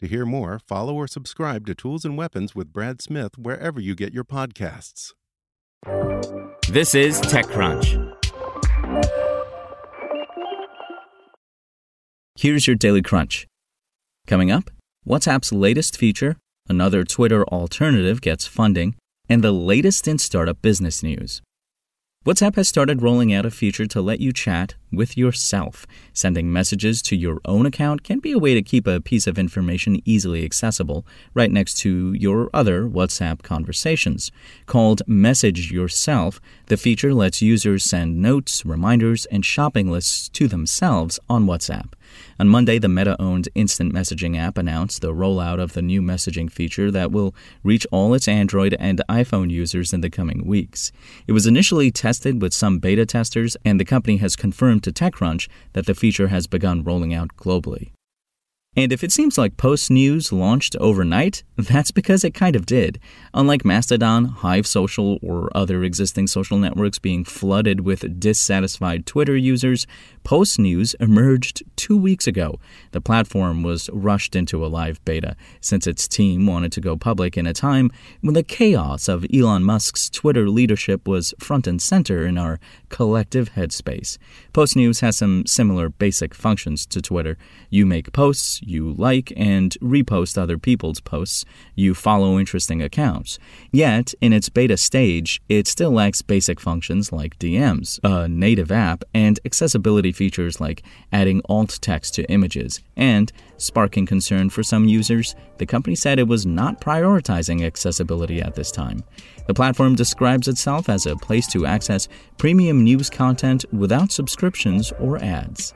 To hear more, follow or subscribe to Tools and Weapons with Brad Smith wherever you get your podcasts. This is TechCrunch. Here's your Daily Crunch. Coming up, WhatsApp's latest feature, another Twitter alternative gets funding, and the latest in startup business news. WhatsApp has started rolling out a feature to let you chat with yourself. Sending messages to your own account can be a way to keep a piece of information easily accessible right next to your other WhatsApp conversations. Called Message Yourself, the feature lets users send notes, reminders, and shopping lists to themselves on WhatsApp. On Monday, the Meta owned instant messaging app announced the rollout of the new messaging feature that will reach all its Android and iPhone users in the coming weeks. It was initially tested with some beta testers, and the company has confirmed to TechCrunch that the feature has begun rolling out globally. And if it seems like Post News launched overnight, that's because it kind of did. Unlike Mastodon, Hive Social, or other existing social networks being flooded with dissatisfied Twitter users, Post News emerged two weeks ago. The platform was rushed into a live beta since its team wanted to go public in a time when the chaos of Elon Musk's Twitter leadership was front and center in our collective headspace. Post News has some similar basic functions to Twitter. You make posts, you like and repost other people's posts, you follow interesting accounts. Yet, in its beta stage, it still lacks basic functions like DMs, a native app, and accessibility features like adding alt text to images. And, sparking concern for some users, the company said it was not prioritizing accessibility at this time. The platform describes itself as a place to access premium news content without subscriptions or ads.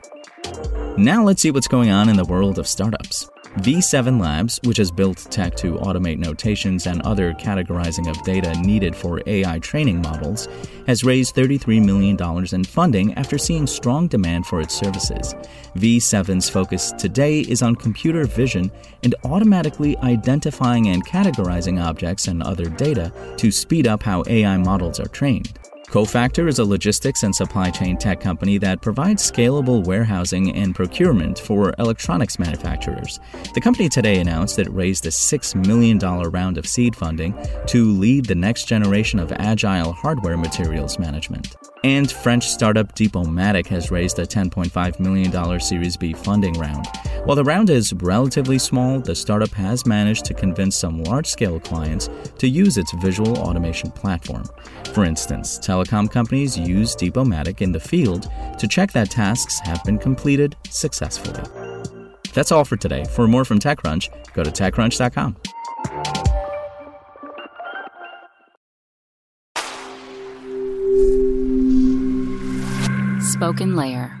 Now let's see what's going on in the world of startups. V7 Labs, which has built tech to automate notations and other categorizing of data needed for AI training models, has raised $33 million in funding after seeing strong demand for its services. V7's focus today is on computer vision and automatically identifying and categorizing objects and other data to speed up how AI models are trained. Cofactr is a logistics and supply chain tech company that provides scalable warehousing and procurement for electronics manufacturers. The company today announced that it raised a $6 million round of seed funding to lead the next generation of agile hardware materials management. And French startup Deepomatic has raised a $10.5 million Series B funding round. While the round is relatively small, the startup has managed to convince some large scale clients to use its visual automation platform. For instance, telecom companies use Deepomatic in the field to check that tasks have been completed successfully. That's all for today. For more from TechCrunch, go to TechCrunch.com. SpokenLayer.